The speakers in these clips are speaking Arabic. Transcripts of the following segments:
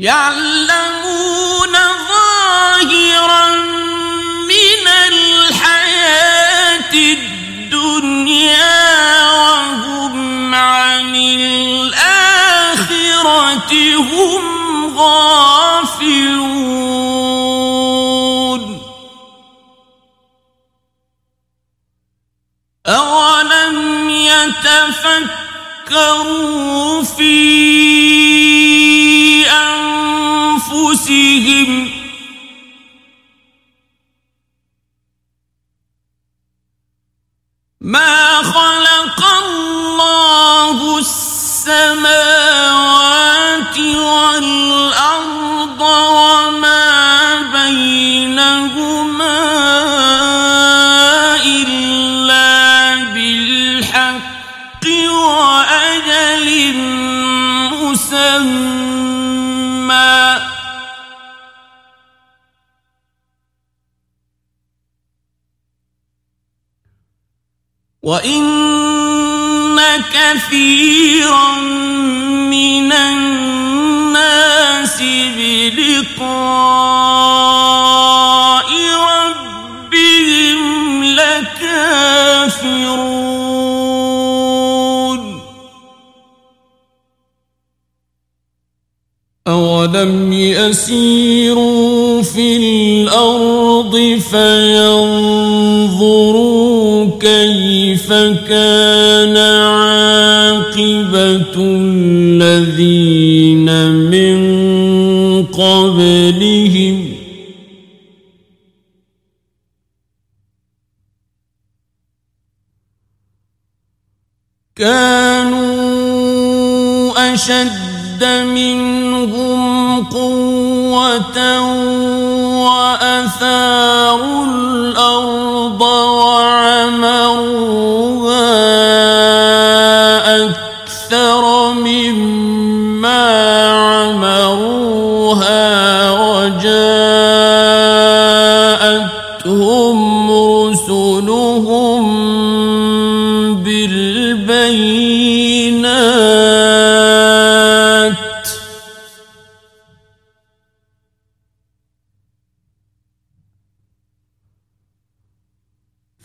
يعلمون ظاهرا من الحياة الدنيا وهم عن الآخرة هم غافلون. أولم يتفكروا في أنفسهم وإن كثيرا من الناس بلقاء ربهم لكافرون أولم يسيروا في الأرض فينظروا كيف كان عاقبة الذين من قبلهم؟ كانوا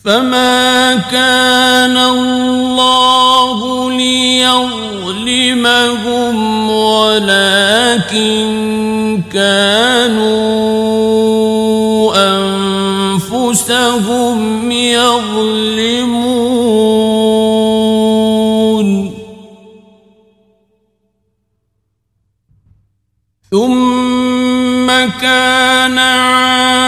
فما كان الله ليظلمهم ولكن كانوا انفسهم يظلمون ثم كان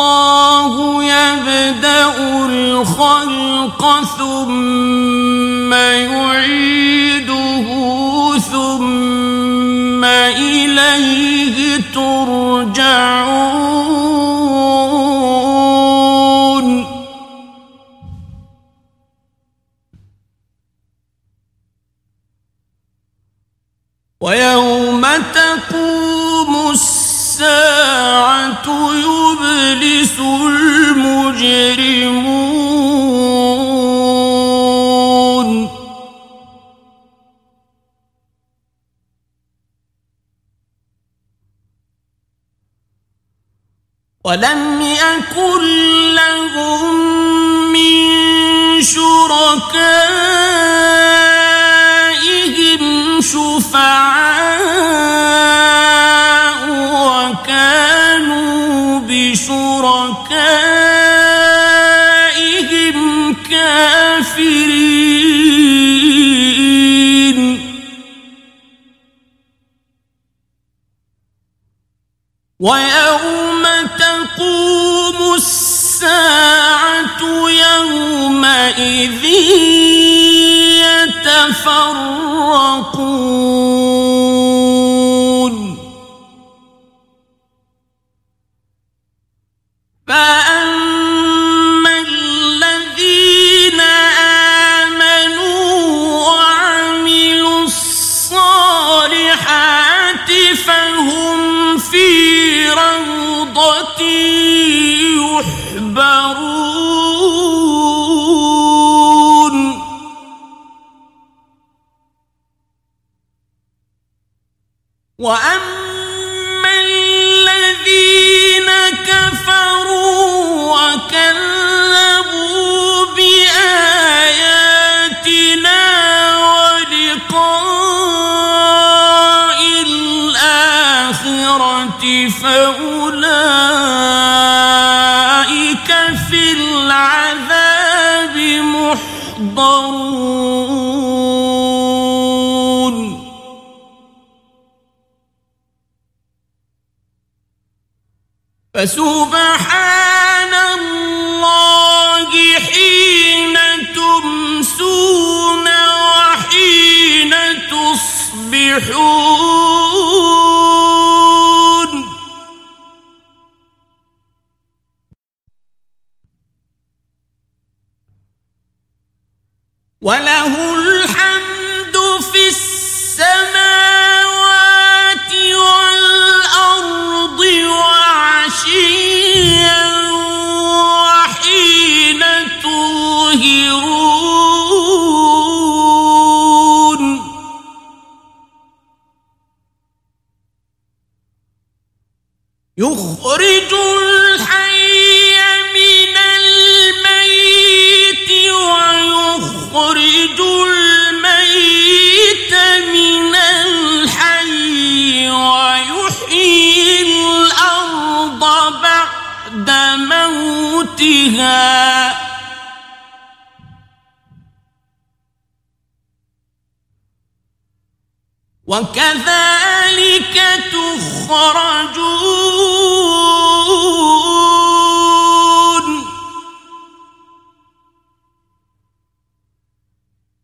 الله يبدأ الخلق ثم يعيده ثم إليه ترجعون. ويوم ولم يكن لهم من شركائهم شفعاء وكانوا بشركائهم كافرين. يتفرقون فأولئك في العذاب محضرون؟ فسبحان الله حين تمسون وحين تصبحون. موتها. وكذلك تخرجون.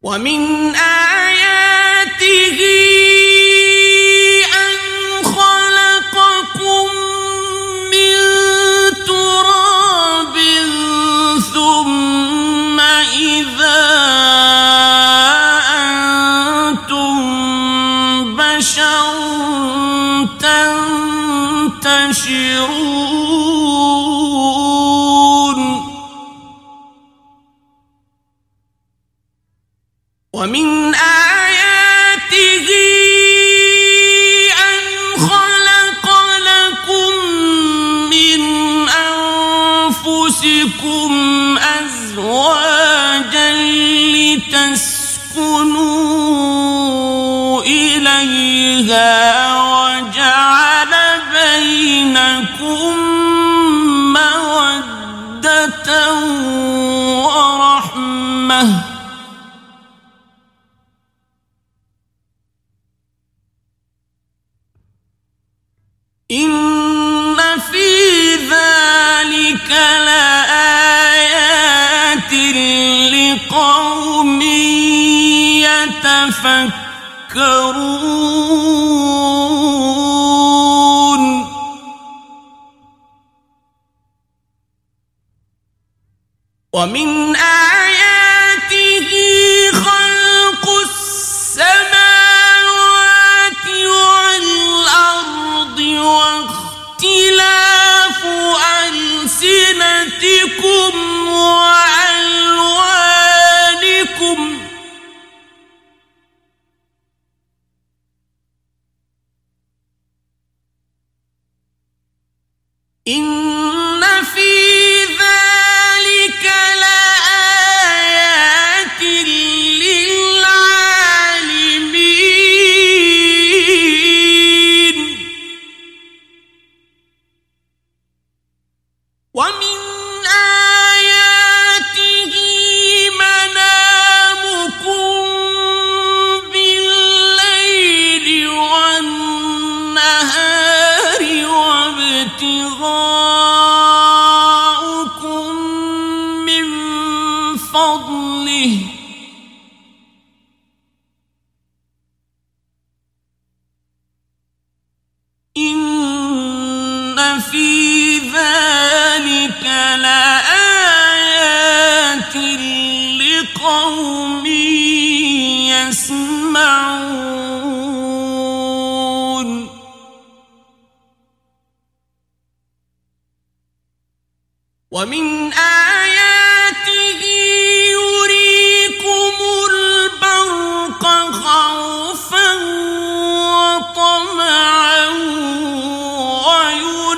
ومن آياته ومن آياته أن خلق لكم من أنفسكم أزواجا لتسكنوا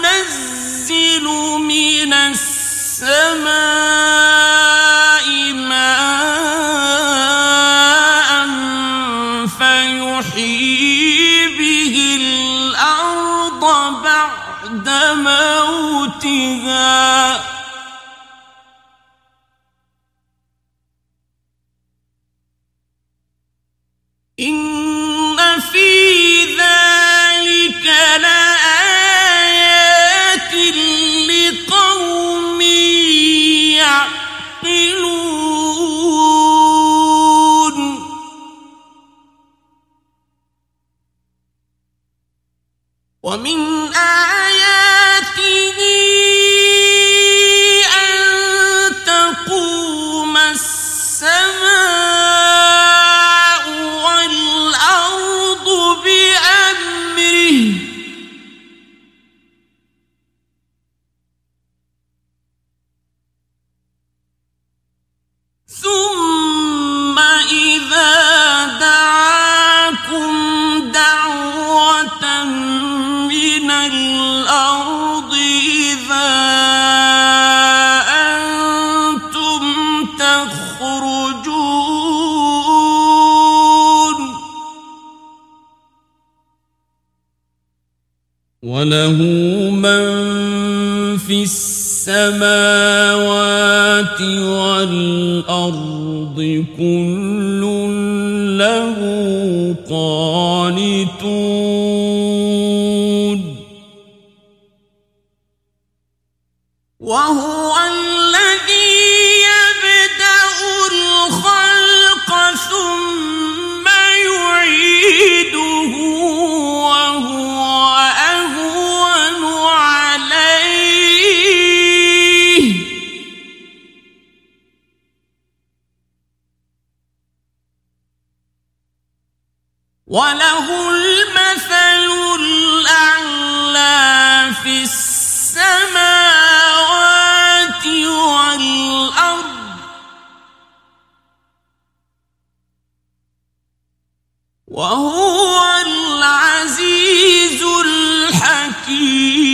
ينزل من السماء السماوات والأرض كل وهو العزيز الحكيم.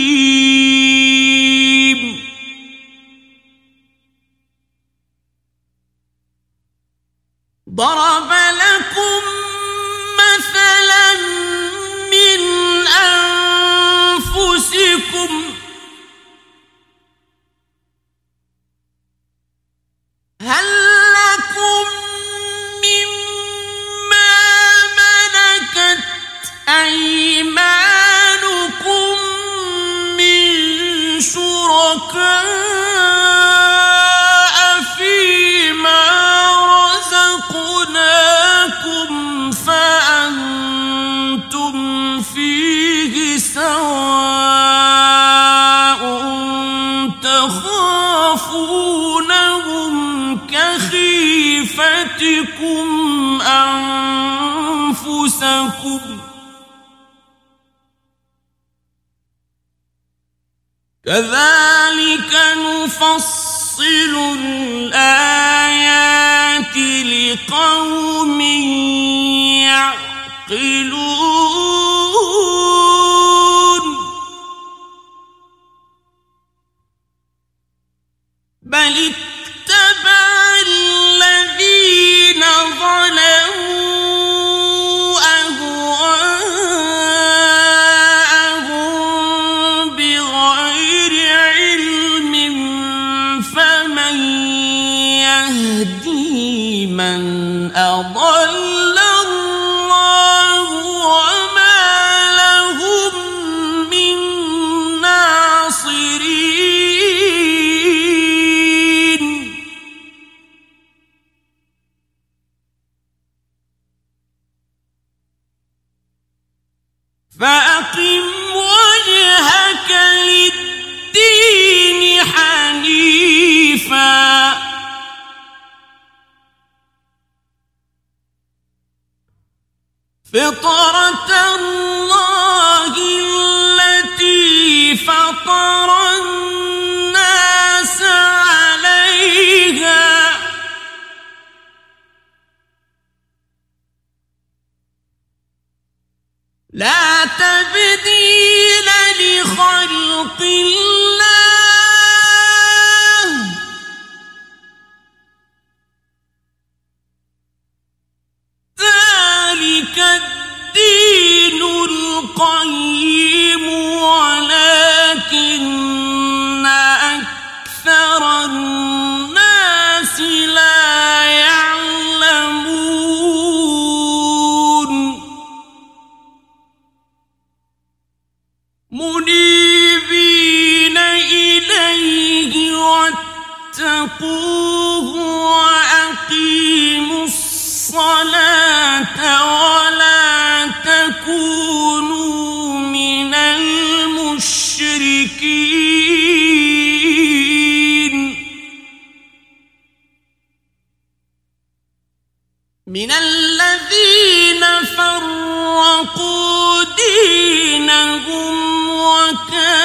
كذلك نفصل الآيات لقوم فطر من الذين فرقوا دينهم وكانوا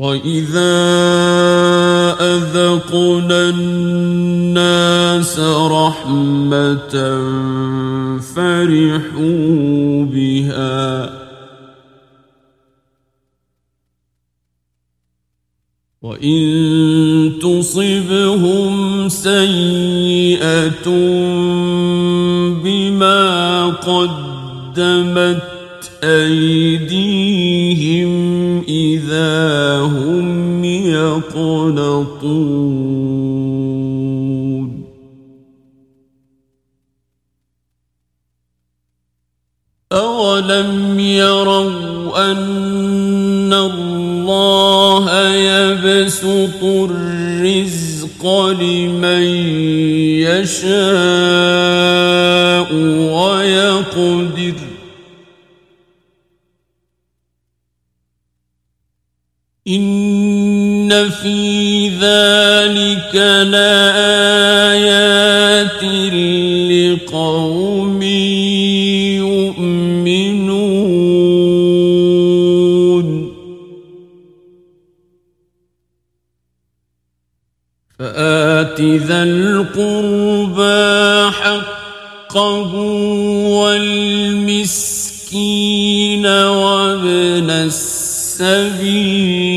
وإذا أذقنا الناس رحمة فرحوا بها وإن تصبهم سيئة بما قدمت أيديهم إذا هم يقنطون. أولم يروا أن الله يبسط الرزق لمن يشاء ويقدر ذلك لآيات لقوم يؤمنون. فآت ذا القربى حقه والمسكين وابن السبيل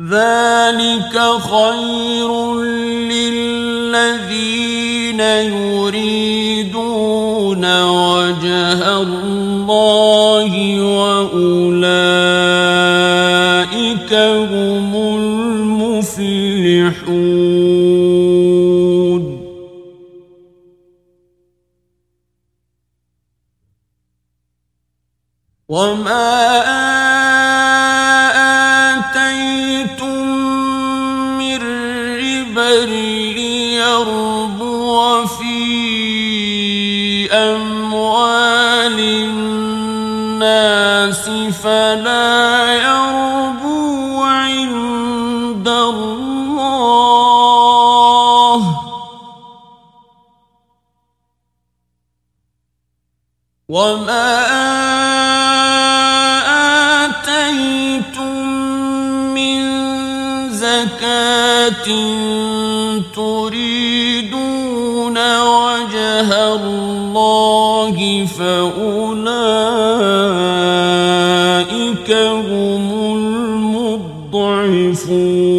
ذلك خير للذين يريدون وجه الله وأولئك هم المفلحون وما فلا يربو عند الله. وما آتيتم من زكاة تريدون وجه الله فأولئك يعرفون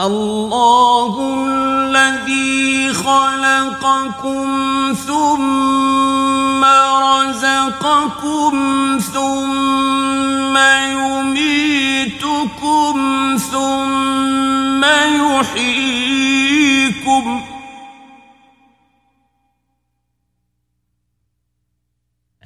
الله الذي خلقكم ثم رزقكم ثم يميتكم ثم يحييكم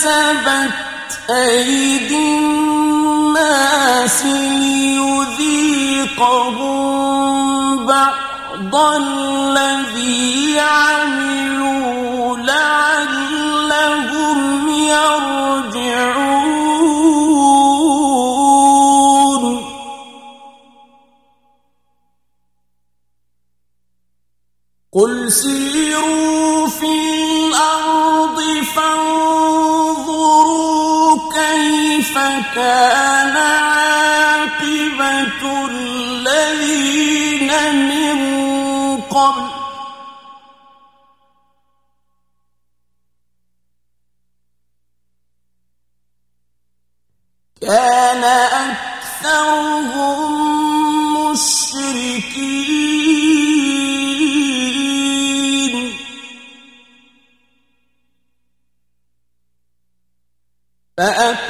كسبت أيدي الناس ليذيقهم بعض الذي عملوا لعلهم يرجعون. قل سيروا في الأرض فانظروا كان عاقبة الذين من قبل. كان أكثرهم مشركين. فأكثر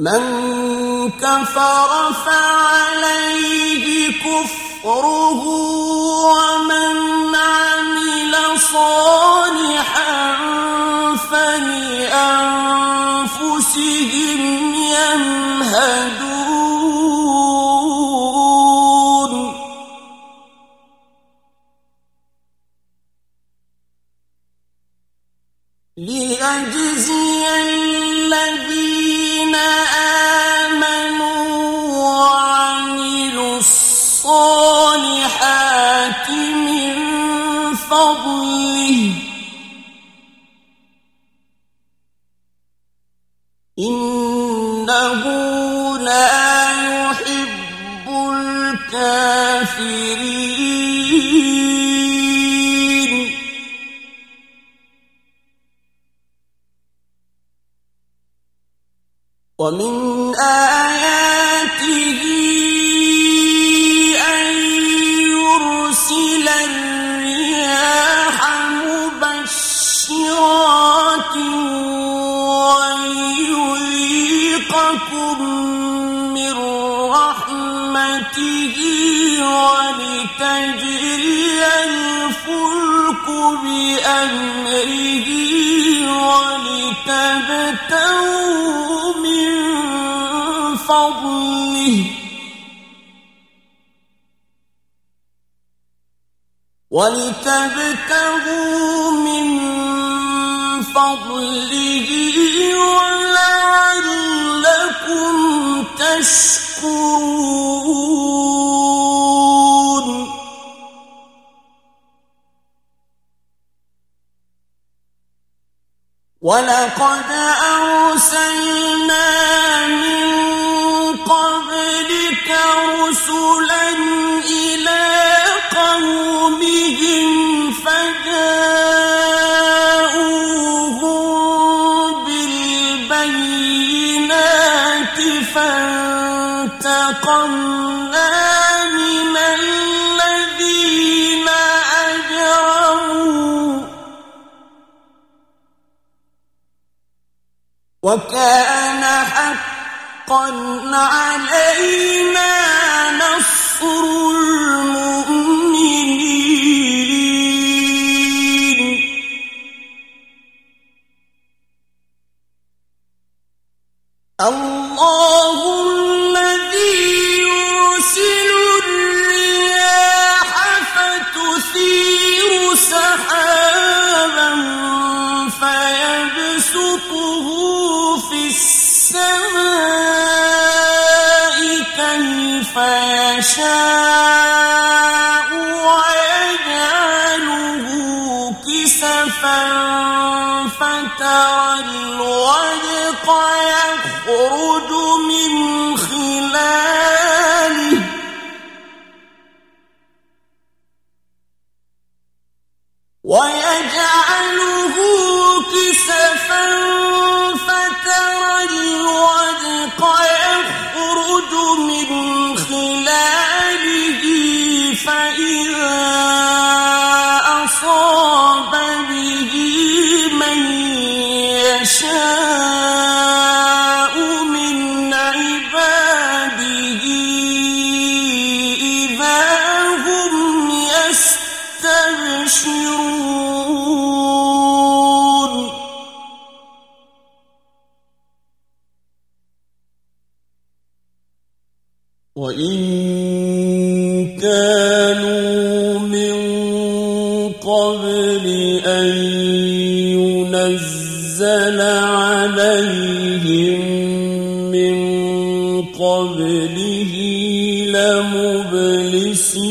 من كفر فعليه كفره ومن عمل صالحا فلأنفسهم يمهدون ليجزي الكافرين بأمره ولتبتغوا من فضله. ولتبتغوا من فضله ولعلكم تشكرون. ولقد أرسلنا من قبلك رسلا وكان حقا علينا نصر المؤمنين. الله كيف يشاء ويجعله كسفا فترى الودق يخرج وإن كانوا من قبل أن ينزل عليهم من قبله لمبلسين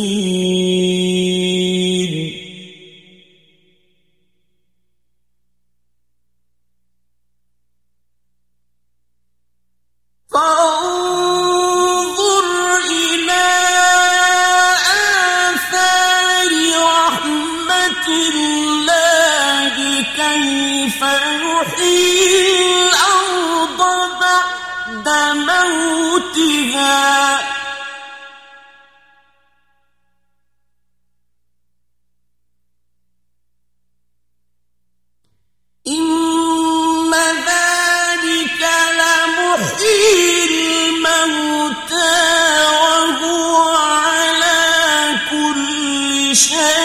身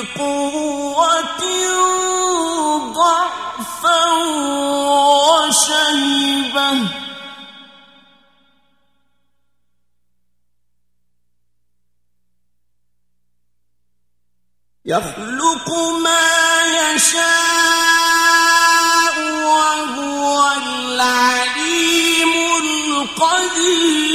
بقوة ضعفا يخلق ما يشاء وهو العليم القدير.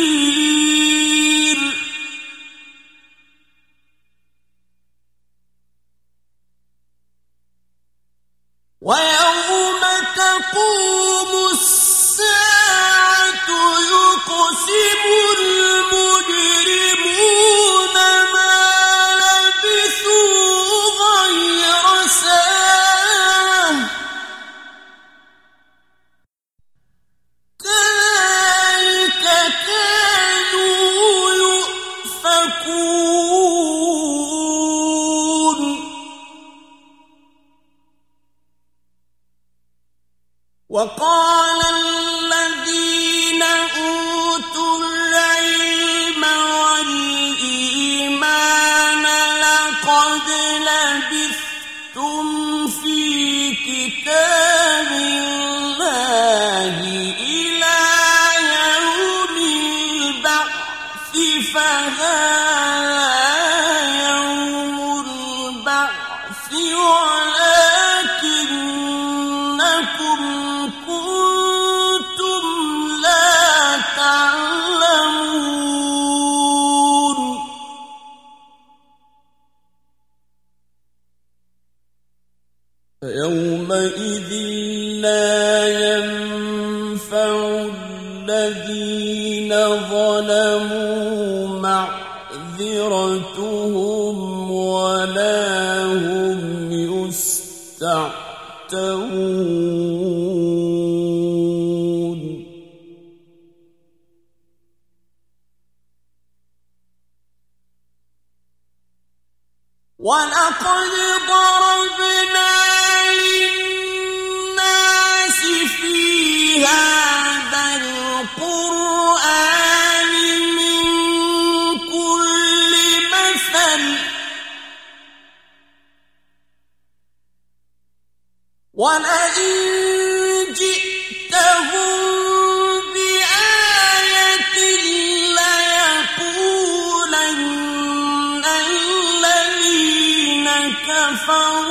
كفروا